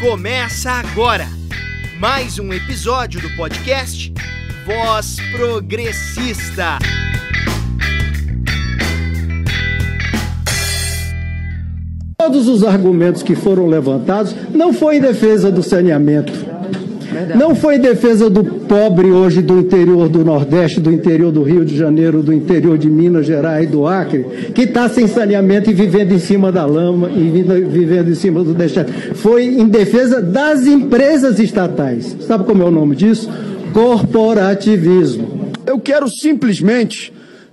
Começa agora mais um episódio do podcast Voz Progressista. Todos os argumentos que foram levantados não foi em defesa do saneamento. Não foi em defesa do pobre hoje do interior do Nordeste, do interior do Rio de Janeiro, do interior de Minas Gerais e do Acre, que está sem saneamento e vivendo em cima da lama e vivendo em cima do deixado. Foi em defesa das empresas estatais. Sabe como é o nome disso? Corporativismo. Eu quero simplesmente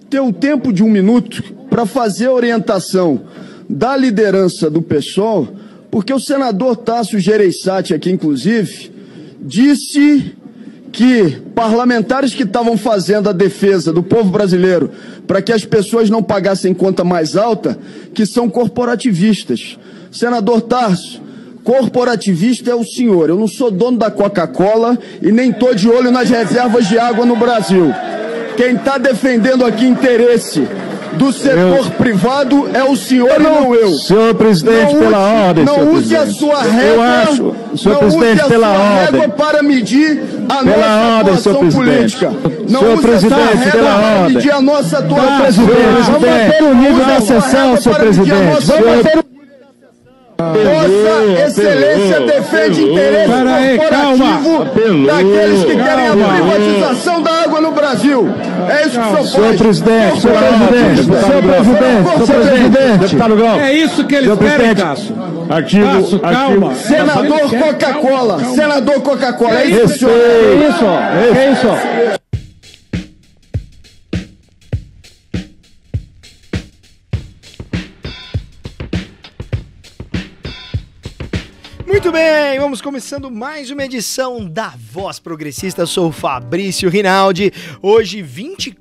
ter um tempo de um minuto para fazer a orientação da liderança do PSOL, porque o senador Tasso Gereissati aqui, inclusive, disse que parlamentares que estavam fazendo a defesa do povo brasileiro para que as pessoas não pagassem conta mais alta, que são corporativistas. Senador Tarso, corporativista é o senhor. Eu não sou dono da Coca-Cola e nem estou de olho nas reservas de água no Brasil. Quem está defendendo aqui interesse do setor eu, privado é o senhor não, e não eu. Senhor presidente, não pela use, ordem. Não use presidente. a sua régua. Eu acho, senhor não presidente, use pela ordem. régua para medir a pela nossa ordem, atuação política. Não senhor use presidente, régua pela para ordem. medir a nossa atuação política. Vamos manter o nível da sessão, senhor presidente. Vamos manter o Vossa Excelência defende interesse aí, corporativo calma. daqueles que Calma. querem a privatização da água no Brasil. É isso que o senhor Senhor faz. presidente, senhor presidente, senhor presidente, senhor presidente. Deputado Grão. É isso que eles querem, Cássio. Artigo, Cássio, calma. artigo. Senador Calma, Coca-Cola, calma. senador Coca-Cola, é isso, senhor? isso? Que isso? Muito bem, vamos começando mais uma edição da Voz Progressista. Eu sou o Fabrício Rinaldi. Hoje, 24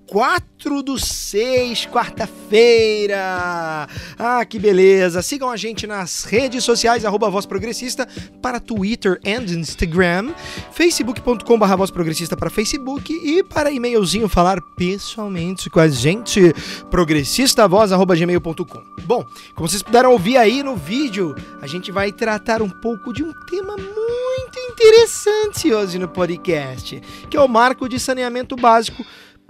do 6, quarta-feira. Ah, que beleza! Sigam a gente nas redes sociais, arroba Voz Progressista, para Twitter e Instagram, facebook.com.br Voz Progressista para Facebook e para e-mailzinho falar pessoalmente com a gente, progressistavoz.gmail.com. Bom, como vocês puderam ouvir aí no vídeo, a gente vai tratar um pouco de um tema muito interessante hoje no podcast, que é o marco de saneamento básico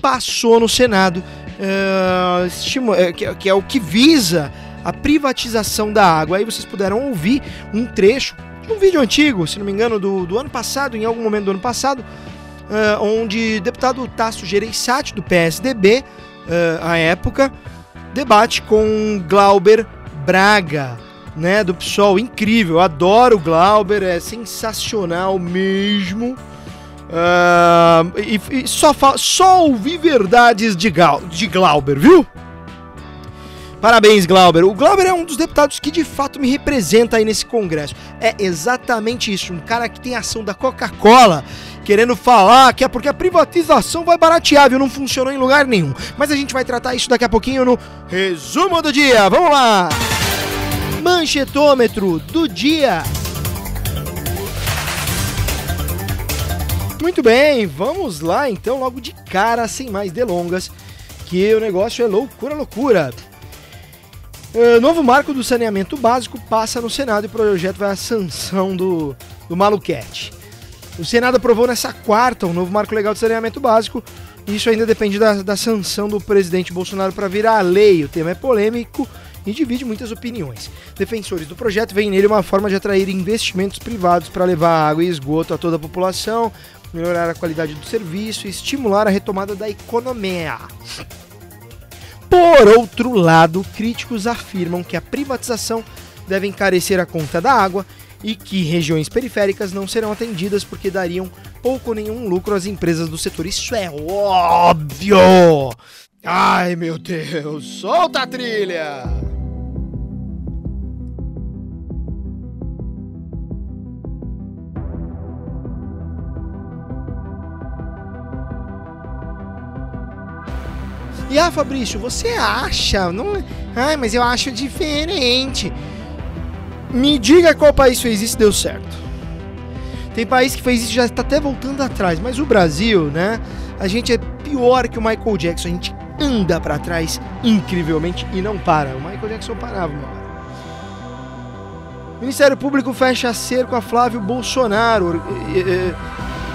passou no Senado, eh, estimu- eh, que, que é o que visa a privatização da água. Aí vocês puderam ouvir um trecho de um vídeo antigo, se não me engano, do, do ano passado, em algum momento do ano passado, eh, onde deputado Tasso Gereissati, do PSDB, eh, à época, debate com Glauber Braga, né, do PSOL, incrível, adoro o Glauber, é sensacional mesmo. Ah, e, e só, só verdades de, Gal, de Glauber, viu? Parabéns, Glauber. O Glauber é um dos deputados que de fato me representa aí nesse congresso. É exatamente isso, um cara que tem ação da Coca-Cola querendo falar que é porque a privatização vai baratear, viu? Não funcionou em lugar nenhum. Mas a gente vai tratar isso daqui a pouquinho no resumo do dia. Vamos lá! Manchetômetro do dia. Muito bem, vamos lá então, logo de cara, sem mais delongas, que o negócio é loucura, loucura. Eh, novo marco do saneamento básico passa no Senado e o projeto vai à sanção do, do Maluquete. O Senado aprovou nessa quarta um novo marco legal de saneamento básico. Isso ainda depende da, da sanção do presidente Bolsonaro para virar lei. O tema é polêmico e divide muitas opiniões. Defensores do projeto veem nele uma forma de atrair investimentos privados para levar água e esgoto a toda a população, melhorar a qualidade do serviço e estimular a retomada da economia. Por outro lado, críticos afirmam que a privatização deve encarecer a conta da água e que regiões periféricas não serão atendidas porque dariam pouco ou nenhum lucro às empresas do setor. Isso é óbvio! Ai meu Deus, solta a trilha! Ah, Fabrício, você acha? Não... Ai, mas eu acho diferente. Me diga qual país fez isso e deu certo. Tem país que fez isso e já está até voltando atrás, mas o Brasil, né? A gente é pior que o Michael Jackson, a gente anda para trás incrivelmente e não para. O Michael Jackson parava uma hora. Ministério Público fecha cerco a Flávio Bolsonaro,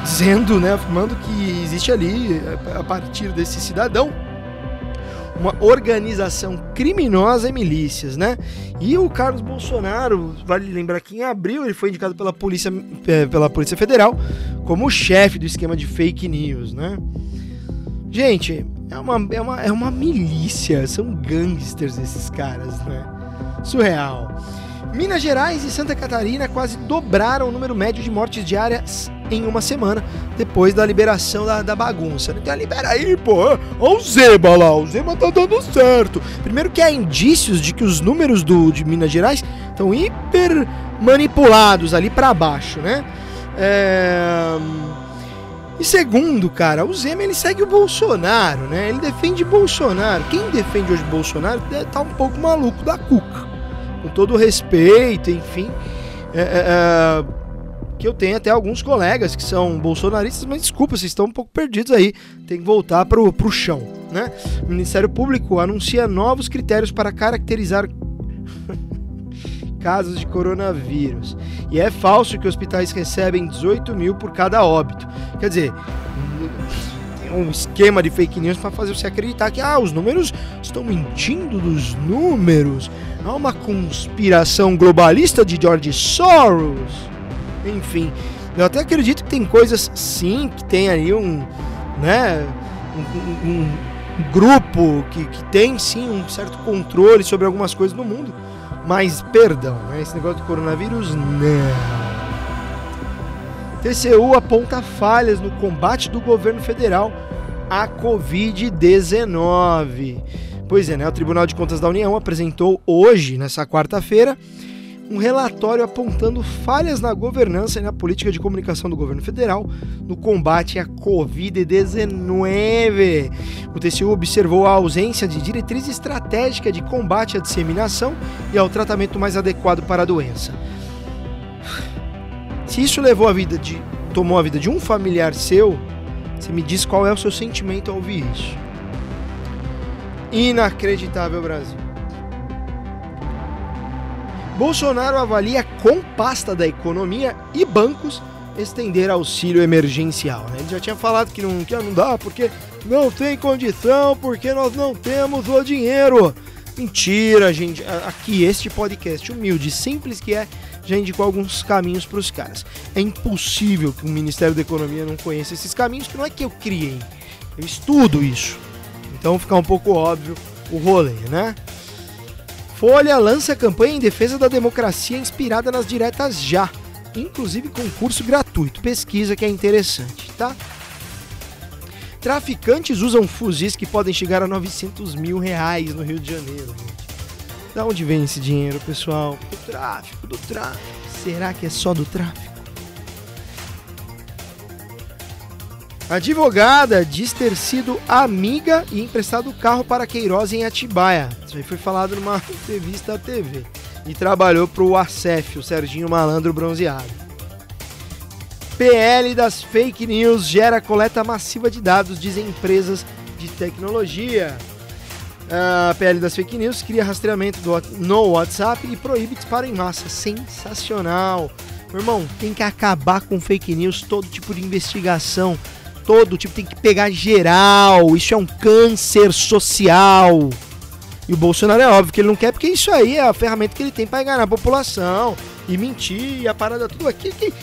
dizendo, né, afirmando que existe ali, a partir desse cidadão, uma organização criminosa e milícias, né? E o Carlos Bolsonaro, vale lembrar que em abril ele foi indicado pela Polícia, é, pela Polícia Federal como chefe do esquema de fake news, né? Gente, é uma, é uma, é uma milícia, são gangsters esses caras, né? Surreal. Minas Gerais e Santa Catarina quase dobraram o número médio de mortes diárias em uma semana, depois da liberação da, da bagunça. Então libera aí, pô. Olha o Zema lá, o Zema tá dando certo. Primeiro que há indícios de que os números do, de Minas Gerais estão hiper manipulados ali para baixo, né? É... E segundo, cara, o Zema ele segue o Bolsonaro, né? Ele defende Bolsonaro. Quem defende hoje Bolsonaro tá um pouco maluco da cuca. Com todo respeito, enfim. É, é, é que eu tenho até alguns colegas que são bolsonaristas, mas desculpa, vocês estão um pouco perdidos aí. Tem que voltar pro, pro chão, né? O Ministério Público anuncia novos critérios para caracterizar casos de coronavírus. E é falso que hospitais recebem 18 mil por cada óbito. Quer dizer, tem um esquema de fake news para fazer você acreditar que ah, os números estão mentindo dos números. Há uma conspiração globalista de George Soros. Enfim, eu até acredito que tem coisas sim, que tem aí um, né, um, um, um grupo que, que tem sim um certo controle sobre algumas coisas no mundo. Mas, perdão, né, esse negócio do coronavírus, não. TCU aponta falhas no combate do governo federal à Covid-19. Pois é, né? O Tribunal de Contas da União apresentou hoje, nessa quarta-feira, um relatório apontando falhas na governança e na política de comunicação do governo federal no combate à Covid-19. O TCU observou a ausência de diretriz estratégica de combate à disseminação e ao tratamento mais adequado para a doença. Se isso levou a vida de tomou a vida de um familiar seu, você me diz qual é o seu sentimento ao ouvir isso. Inacreditável Brasil. Bolsonaro avalia com pasta da economia e bancos estender auxílio emergencial. Né? Ele já tinha falado que não, que não dá porque não tem condição, porque nós não temos o dinheiro. Mentira, gente. Aqui, este podcast humilde, simples que é, já indicou alguns caminhos para os caras. É impossível que o Ministério da Economia não conheça esses caminhos, que não é que eu criei. Eu estudo isso. Então fica um pouco óbvio o rolê, né? Folha lança campanha em defesa da democracia inspirada nas diretas já, inclusive com curso gratuito. Pesquisa que é interessante, tá? Traficantes usam fuzis que podem chegar a 900 mil reais no Rio de Janeiro. Gente. Da onde vem esse dinheiro, pessoal? Do tráfico, do tráfico. Será que é só do tráfico? Advogada diz ter sido amiga e emprestado o carro para Queiroz em Atibaia. Isso aí foi falado numa entrevista à TV. E trabalhou para o Acef, o Serginho Malandro Bronzeado. PL das fake news gera coleta massiva de dados, dizem empresas de tecnologia. A PL das fake news cria rastreamento no WhatsApp e proíbe disparo em massa. Sensacional! Meu irmão, tem que acabar com fake news, todo tipo de investigação todo, tipo, tem que pegar geral. Isso é um câncer social. E o Bolsonaro é óbvio que ele não quer, porque isso aí é a ferramenta que ele tem para enganar a população e mentir e a parada tudo aqui. Que,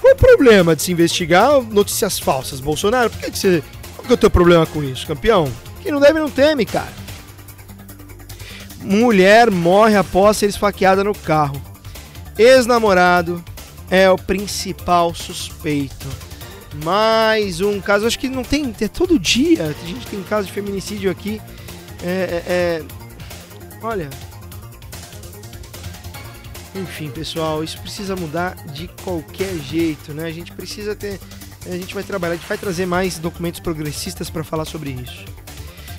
qual é o problema de se investigar notícias falsas, Bolsonaro? Por que, que você. Qual que é o teu problema com isso, campeão? Quem não deve não teme, cara. Mulher morre após ser esfaqueada no carro. Ex-namorado é o principal suspeito mais um caso, acho que não tem, é todo dia. A gente tem caso de feminicídio aqui. É, é, é, olha. Enfim, pessoal, isso precisa mudar de qualquer jeito, né? A gente precisa ter. A gente vai trabalhar, a gente vai trazer mais documentos progressistas para falar sobre isso.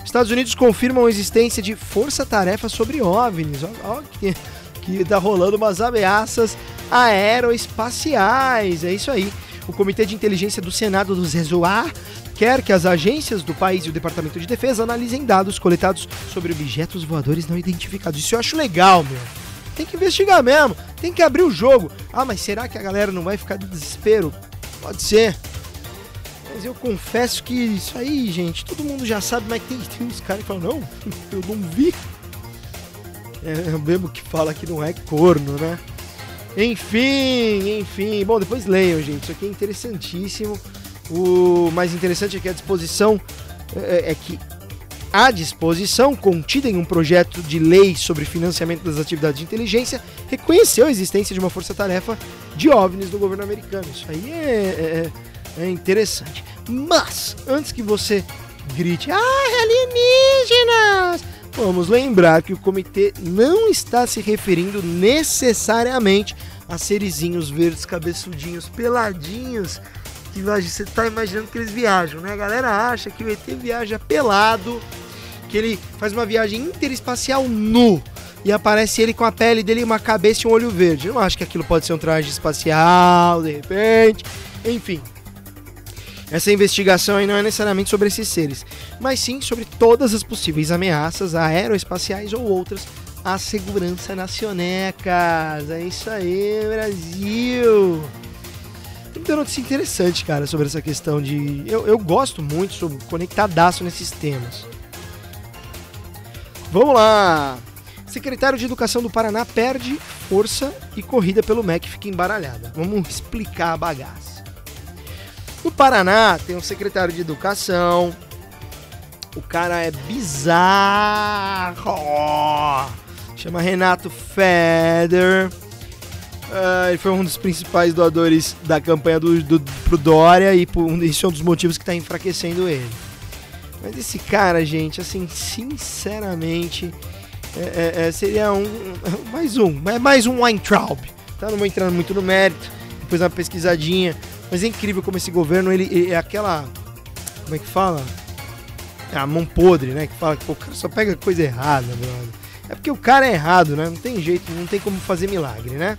Estados Unidos confirmam a existência de força-tarefa sobre OVNIs. Ó, que, que tá rolando umas ameaças aeroespaciais. É isso aí o Comitê de Inteligência do Senado do Zezoar quer que as agências do país e o Departamento de Defesa analisem dados coletados sobre objetos voadores não identificados. Isso eu acho legal, meu. tem que investigar mesmo, tem que abrir o jogo. Ah, mas será que a galera não vai ficar de desespero? Pode ser. Mas eu confesso que isso aí, gente, todo mundo já sabe, mas tem, tem uns caras que falam, não, eu não vi. É o mesmo que fala que não é corno, né? Enfim, enfim. Bom, depois leiam, gente. Isso aqui é interessantíssimo. O mais interessante é que a disposição é, é que a disposição contida em um projeto de lei sobre financiamento das atividades de inteligência reconheceu a existência de uma força-tarefa de OVNIs no governo americano. Isso aí é, é, é interessante. Mas, antes que você grite, ah, alienígenas! Vamos lembrar que o comitê não está se referindo necessariamente a serizinhos verdes cabeçudinhos peladinhos que você está imaginando que eles viajam, né? A galera acha que o ET viaja pelado, que ele faz uma viagem interespacial nu e aparece ele com a pele dele, uma cabeça e um olho verde. Eu não acho que aquilo pode ser um traje espacial, de repente. Enfim. Essa investigação aí não é necessariamente sobre esses seres, mas sim sobre todas as possíveis ameaças aeroespaciais ou outras à segurança nacionecas. É isso aí, Brasil! Tem muita notícia interessante, cara, sobre essa questão de. Eu, eu gosto muito, sou conectadaço nesses temas. Vamos lá! Secretário de Educação do Paraná perde força e corrida pelo MEC fica embaralhada. Vamos explicar a bagaça. No Paraná tem um secretário de Educação. O cara é bizarro. Chama Renato Feder. Uh, ele foi um dos principais doadores da campanha do, do, pro Dória e por, esse é um dos motivos que está enfraquecendo ele. Mas esse cara, gente, assim, sinceramente, é, é, é seria um. Mais um, é mais um Weintraub. Tá? Não vou entrar muito no mérito, depois uma pesquisadinha. Mas é incrível como esse governo, ele, é aquela. Como é que fala? É a mão podre, né? Que fala que pô, o cara só pega coisa errada, brother. É porque o cara é errado, né? Não tem jeito, não tem como fazer milagre, né?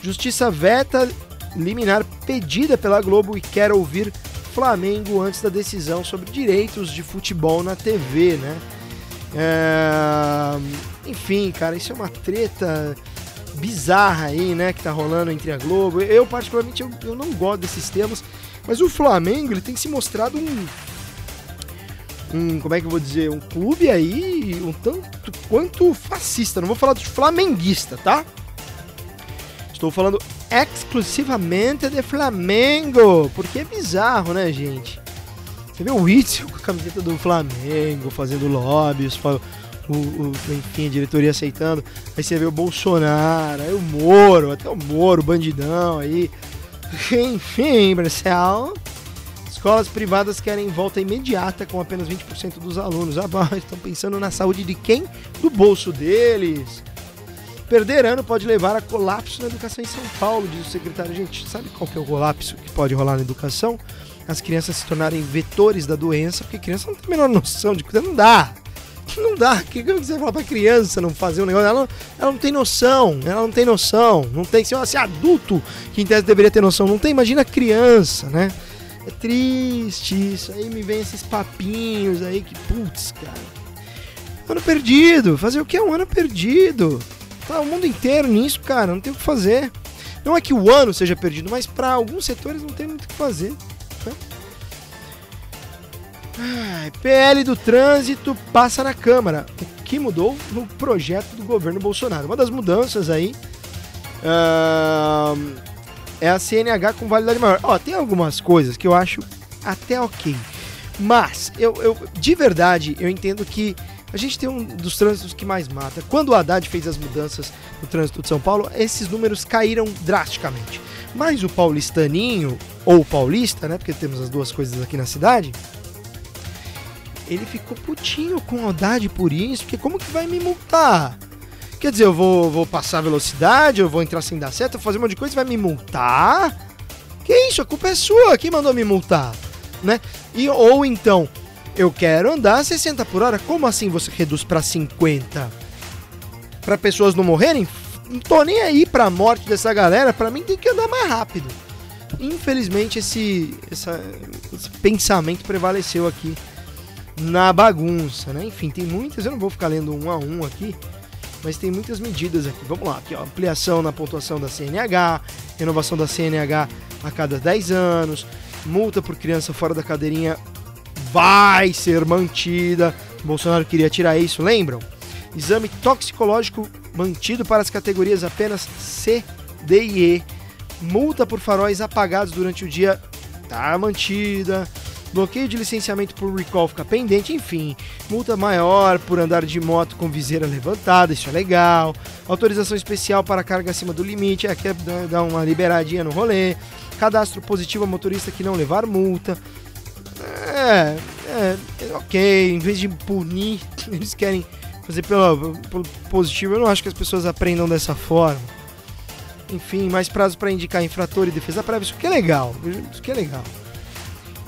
Justiça veta liminar pedida pela Globo e quer ouvir Flamengo antes da decisão sobre direitos de futebol na TV, né? É... Enfim, cara, isso é uma treta bizarra aí, né, que tá rolando entre a Globo. Eu, particularmente, eu, eu não gosto desses termos, mas o Flamengo, ele tem se mostrado um, um, como é que eu vou dizer, um clube aí um tanto quanto fascista. Não vou falar de flamenguista, tá? Estou falando exclusivamente de Flamengo, porque é bizarro, né, gente? Você vê o Witzel com a camiseta do Flamengo, fazendo lobbies, o, o, enfim, a diretoria aceitando. Aí você vê o Bolsonaro, aí o Moro, até o Moro, bandidão aí. Enfim, Marcel. Escolas privadas querem volta imediata com apenas 20% dos alunos. Ah, estão pensando na saúde de quem? Do bolso deles. Perder ano pode levar a colapso na educação em São Paulo, diz o secretário. Gente, sabe qual que é o colapso que pode rolar na educação? As crianças se tornarem vetores da doença, porque criança não tem a menor noção de coisa. Não dá. Dá. O que você fala pra criança não fazer um negócio? Ela ela não tem noção. Ela não tem noção. Não tem. Se é adulto que em tese deveria ter noção, não tem. Imagina criança, né? É triste isso. Aí me vem esses papinhos aí que, putz, cara. Ano perdido. Fazer o que é um ano perdido? Tá o mundo inteiro nisso, cara, não tem o que fazer. Não é que o ano seja perdido, mas para alguns setores não tem muito o que fazer. PL do trânsito passa na Câmara. O que mudou no projeto do governo Bolsonaro? Uma das mudanças aí uh, é a CNH com validade maior. Ó, tem algumas coisas que eu acho até ok. Mas, eu, eu de verdade, eu entendo que a gente tem um dos trânsitos que mais mata. Quando o Haddad fez as mudanças no trânsito de São Paulo, esses números caíram drasticamente. Mas o paulistaninho, ou paulista, né? Porque temos as duas coisas aqui na cidade. Ele ficou putinho com Haddad por isso, porque como que vai me multar? Quer dizer, eu vou, vou passar velocidade, eu vou entrar sem dar seta, fazer um monte de coisa, vai me multar? Que isso? A culpa é sua, quem mandou me multar? Né? E, ou então, eu quero andar a 60 por hora. Como assim você reduz para 50? Para pessoas não morrerem? Não tô nem aí para a morte dessa galera. Para mim tem que andar mais rápido. Infelizmente esse, essa, esse pensamento prevaleceu aqui na bagunça, né? Enfim, tem muitas. Eu não vou ficar lendo um a um aqui. mas tem muitas medidas aqui. Vamos lá, aqui, ó, ampliação na pontuação da CNH, renovação da CNH a cada 10 anos, multa por criança fora da cadeirinha vai ser mantida. Bolsonaro queria tirar isso, lembram? Exame toxicológico mantido para as categorias apenas C, D e E. Multa por faróis apagados durante o dia tá mantida. Bloqueio de licenciamento por recall fica pendente, enfim. Multa maior por andar de moto com viseira levantada, isso é legal. Autorização especial para carga acima do limite, aqui é dar uma liberadinha no rolê. Cadastro positivo a motorista que não levar multa. É, é, ok. Em vez de punir, eles querem fazer pelo, pelo positivo. Eu não acho que as pessoas aprendam dessa forma. Enfim, mais prazo para indicar infrator e defesa prévia. Isso que é legal. Isso que é legal.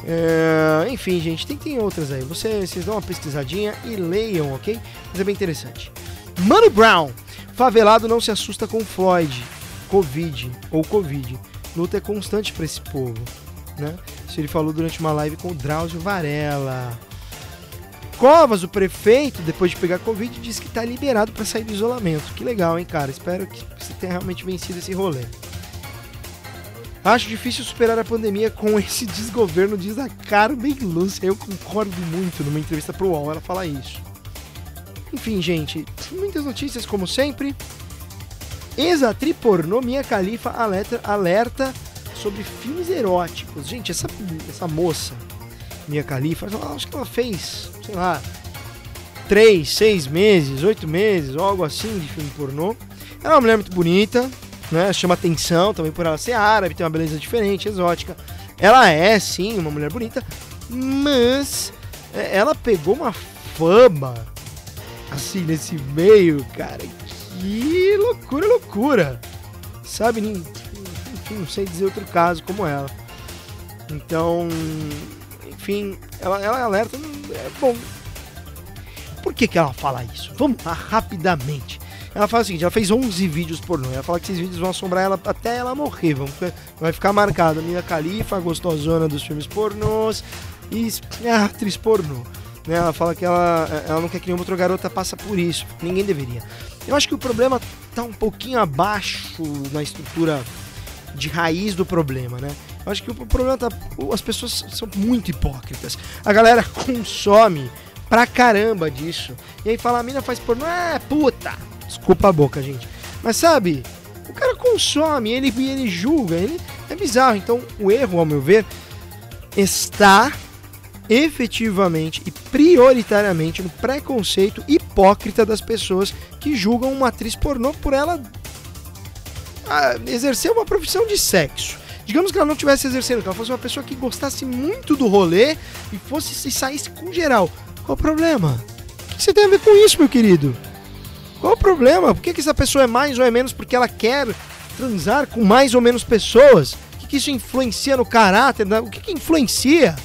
É, enfim, gente, tem, tem outras aí. Você, vocês dão uma pesquisadinha e leiam, ok? Mas é bem interessante. Mano Brown. Favelado não se assusta com Floyd. Covid ou Covid. Luta é constante para esse povo. Né? Isso ele falou durante uma live com o Drauzio Varela. Covas, o prefeito, depois de pegar Covid, disse que está liberado para sair do isolamento. Que legal, hein, cara? Espero que você tenha realmente vencido esse rolê. Acho difícil superar a pandemia com esse desgoverno, diz a Carmen Lúcia. Eu concordo muito numa entrevista pro UOL, ela fala isso. Enfim, gente, muitas notícias como sempre. Ex-atri pornô Mia Khalifa alerta, alerta sobre filmes eróticos. Gente, essa, essa moça, Mia Khalifa, acho que ela fez, sei lá, três, seis meses, oito meses, algo assim de filme pornô. Ela é uma mulher muito bonita, né? Chama atenção também por ela ser árabe, ter uma beleza diferente, exótica. Ela é, sim, uma mulher bonita, mas é, ela pegou uma fama, assim, nesse meio, cara. Que loucura, loucura. Sabe? Enfim, não sei dizer outro caso como ela. Então, enfim, ela, ela alerta. É, bom, por que, que ela fala isso? Vamos lá, rapidamente. Ela fala o seguinte: ela fez 11 vídeos pornô. Ela fala que esses vídeos vão assombrar ela até ela morrer. Vão, vai ficar marcada. Califa, a gostosona dos filmes pornôs e a atriz pornô. Né? Ela fala que ela, ela não quer que nenhuma outra garota passe por isso. Ninguém deveria. Eu acho que o problema tá um pouquinho abaixo na estrutura de raiz do problema, né? Eu acho que o problema tá. As pessoas são muito hipócritas. A galera consome pra caramba disso. E aí fala, a mina faz pornô, é puta. Desculpa a boca, gente. Mas sabe, o cara consome, ele, ele julga, ele é bizarro. Então, o erro, ao meu ver, está efetivamente e prioritariamente no preconceito hipócrita das pessoas que julgam uma atriz pornô por ela ah, exercer uma profissão de sexo. Digamos que ela não estivesse exercendo, que ela fosse uma pessoa que gostasse muito do rolê e fosse se saísse com geral. Qual o problema? O que você tem a ver com isso, meu querido? Qual o problema? Por que, que essa pessoa é mais ou é menos porque ela quer transar com mais ou menos pessoas? O que, que isso influencia no caráter? O que, que influencia?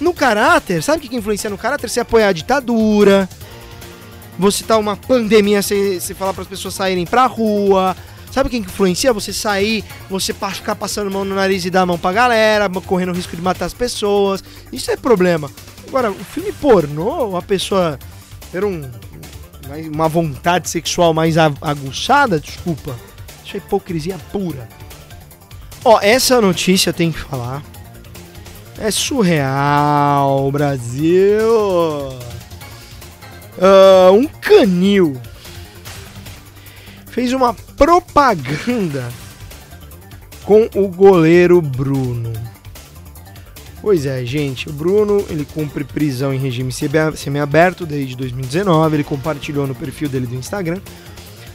No caráter, sabe o que, que influencia no caráter? Você apoiar a ditadura, você tá uma pandemia, você, falar para as pessoas saírem pra rua. Sabe o que influencia? Você sair, você ficar passando mão no nariz e dar a mão pra galera, correndo o risco de matar as pessoas. Isso é problema. Agora, o filme pornô, a pessoa ter um, uma vontade sexual mais aguçada, desculpa. Isso é hipocrisia pura. Ó, essa notícia tem que falar. É surreal, Brasil. Uh, um canil fez uma propaganda com o goleiro Bruno. Pois é, gente, o Bruno ele cumpre prisão em regime semiaberto desde 2019. Ele compartilhou no perfil dele do Instagram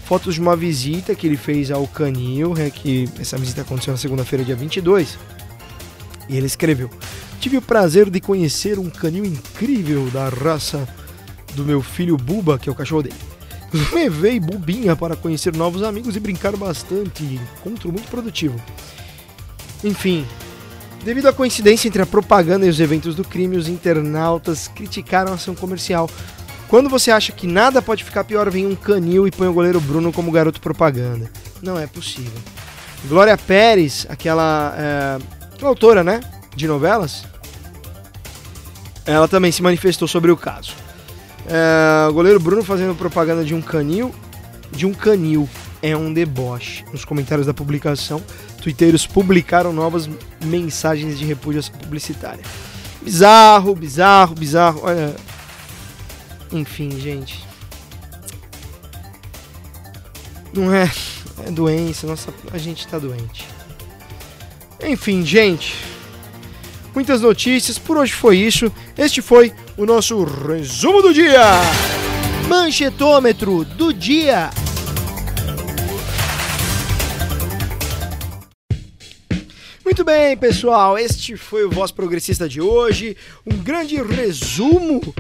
fotos de uma visita que ele fez ao Canil, né, que essa visita aconteceu na segunda-feira, dia 22. E ele escreveu: Tive o prazer de conhecer um canil incrível da raça do meu filho Buba, que é o cachorro dele. Levei Bubinha para conhecer novos amigos e brincar bastante. Encontro muito produtivo. Enfim, devido à coincidência entre a propaganda e os eventos do crime, os internautas criticaram a ação comercial. Quando você acha que nada pode ficar pior, vem um canil e põe o goleiro Bruno como garoto propaganda. Não é possível. Glória Pérez, aquela, é, autora, né, de novelas, ela também se manifestou sobre o caso. É, o goleiro Bruno fazendo propaganda de um canil de um canil é um deboche. Nos comentários da publicação, twitteiros publicaram novas mensagens de repudiação publicitária. Bizarro, bizarro, bizarro. Olha. Enfim, gente. Não é. É doença, nossa, a gente tá doente. Enfim, gente. Muitas notícias, por hoje foi isso. Este foi o nosso resumo do dia. Manchetômetro do dia. Muito bem, pessoal. Este foi o Voz Progressista de hoje. Um grande resumo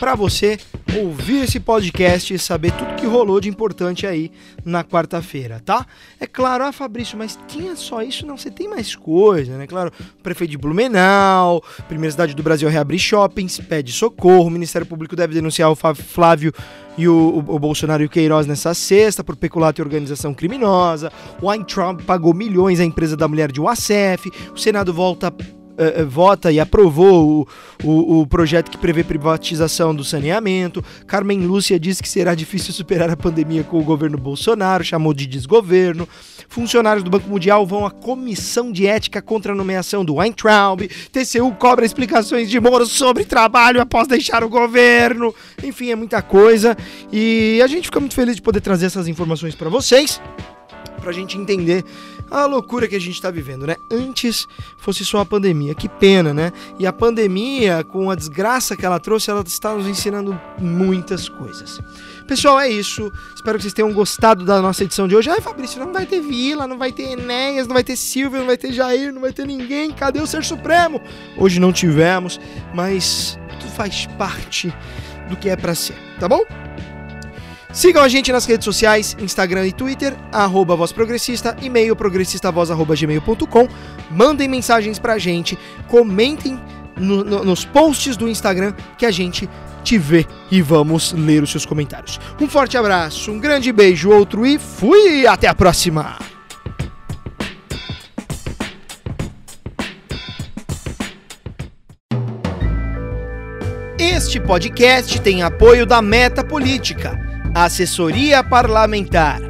para você ouvir esse podcast e saber tudo que rolou de importante aí na quarta-feira, tá? É claro, ah, Fabrício, mas tinha só isso? Não, você tem mais coisa, né? Claro, prefeito de Blumenau, primeira cidade do Brasil reabrir shoppings, pede socorro, o Ministério Público deve denunciar o Flávio e o, o, o Bolsonaro e o Queiroz nessa sexta por peculato e organização criminosa, o Weintraub pagou milhões à empresa da mulher de UACF, o Senado volta uh, vota e aprovou o, o, o, projeto que prevê privatização do saneamento. Carmen Lúcia disse que será difícil superar a pandemia com o governo Bolsonaro, chamou de desgoverno. Funcionários do Banco Mundial vão à comissão de ética contra a nomeação do Weintraub. TCU cobra explicações de Moro sobre trabalho após deixar o governo. Enfim, é muita coisa. E a gente fica muito feliz de poder trazer essas informações para vocês, para a gente entender a loucura que a gente está vivendo, né? Antes fosse só a pandemia, que pena, né? E a pandemia, com a desgraça que ela trouxe, ela está nos ensinando muitas coisas. Pessoal, é isso. Espero que vocês tenham gostado da nossa edição de hoje. Ai, Fabrício, não vai ter Vila, não vai ter Enéas, não vai ter Silvio, não vai ter Jair, não vai ter ninguém. Cadê o Ser Supremo? Hoje não tivemos, mas tudo faz parte do que é para ser, tá bom? Sigam a gente nas redes sociais, Instagram e Twitter, arroba Voz Progressista, e-mail progressistavoz.gmail.com. Mandem mensagens pra gente, comentem no, no, nos posts do Instagram que a gente te vê e vamos ler os seus comentários. Um forte abraço, um grande beijo, outro e fui! Até a próxima! Este podcast tem apoio da Meta Política assessoria parlamentar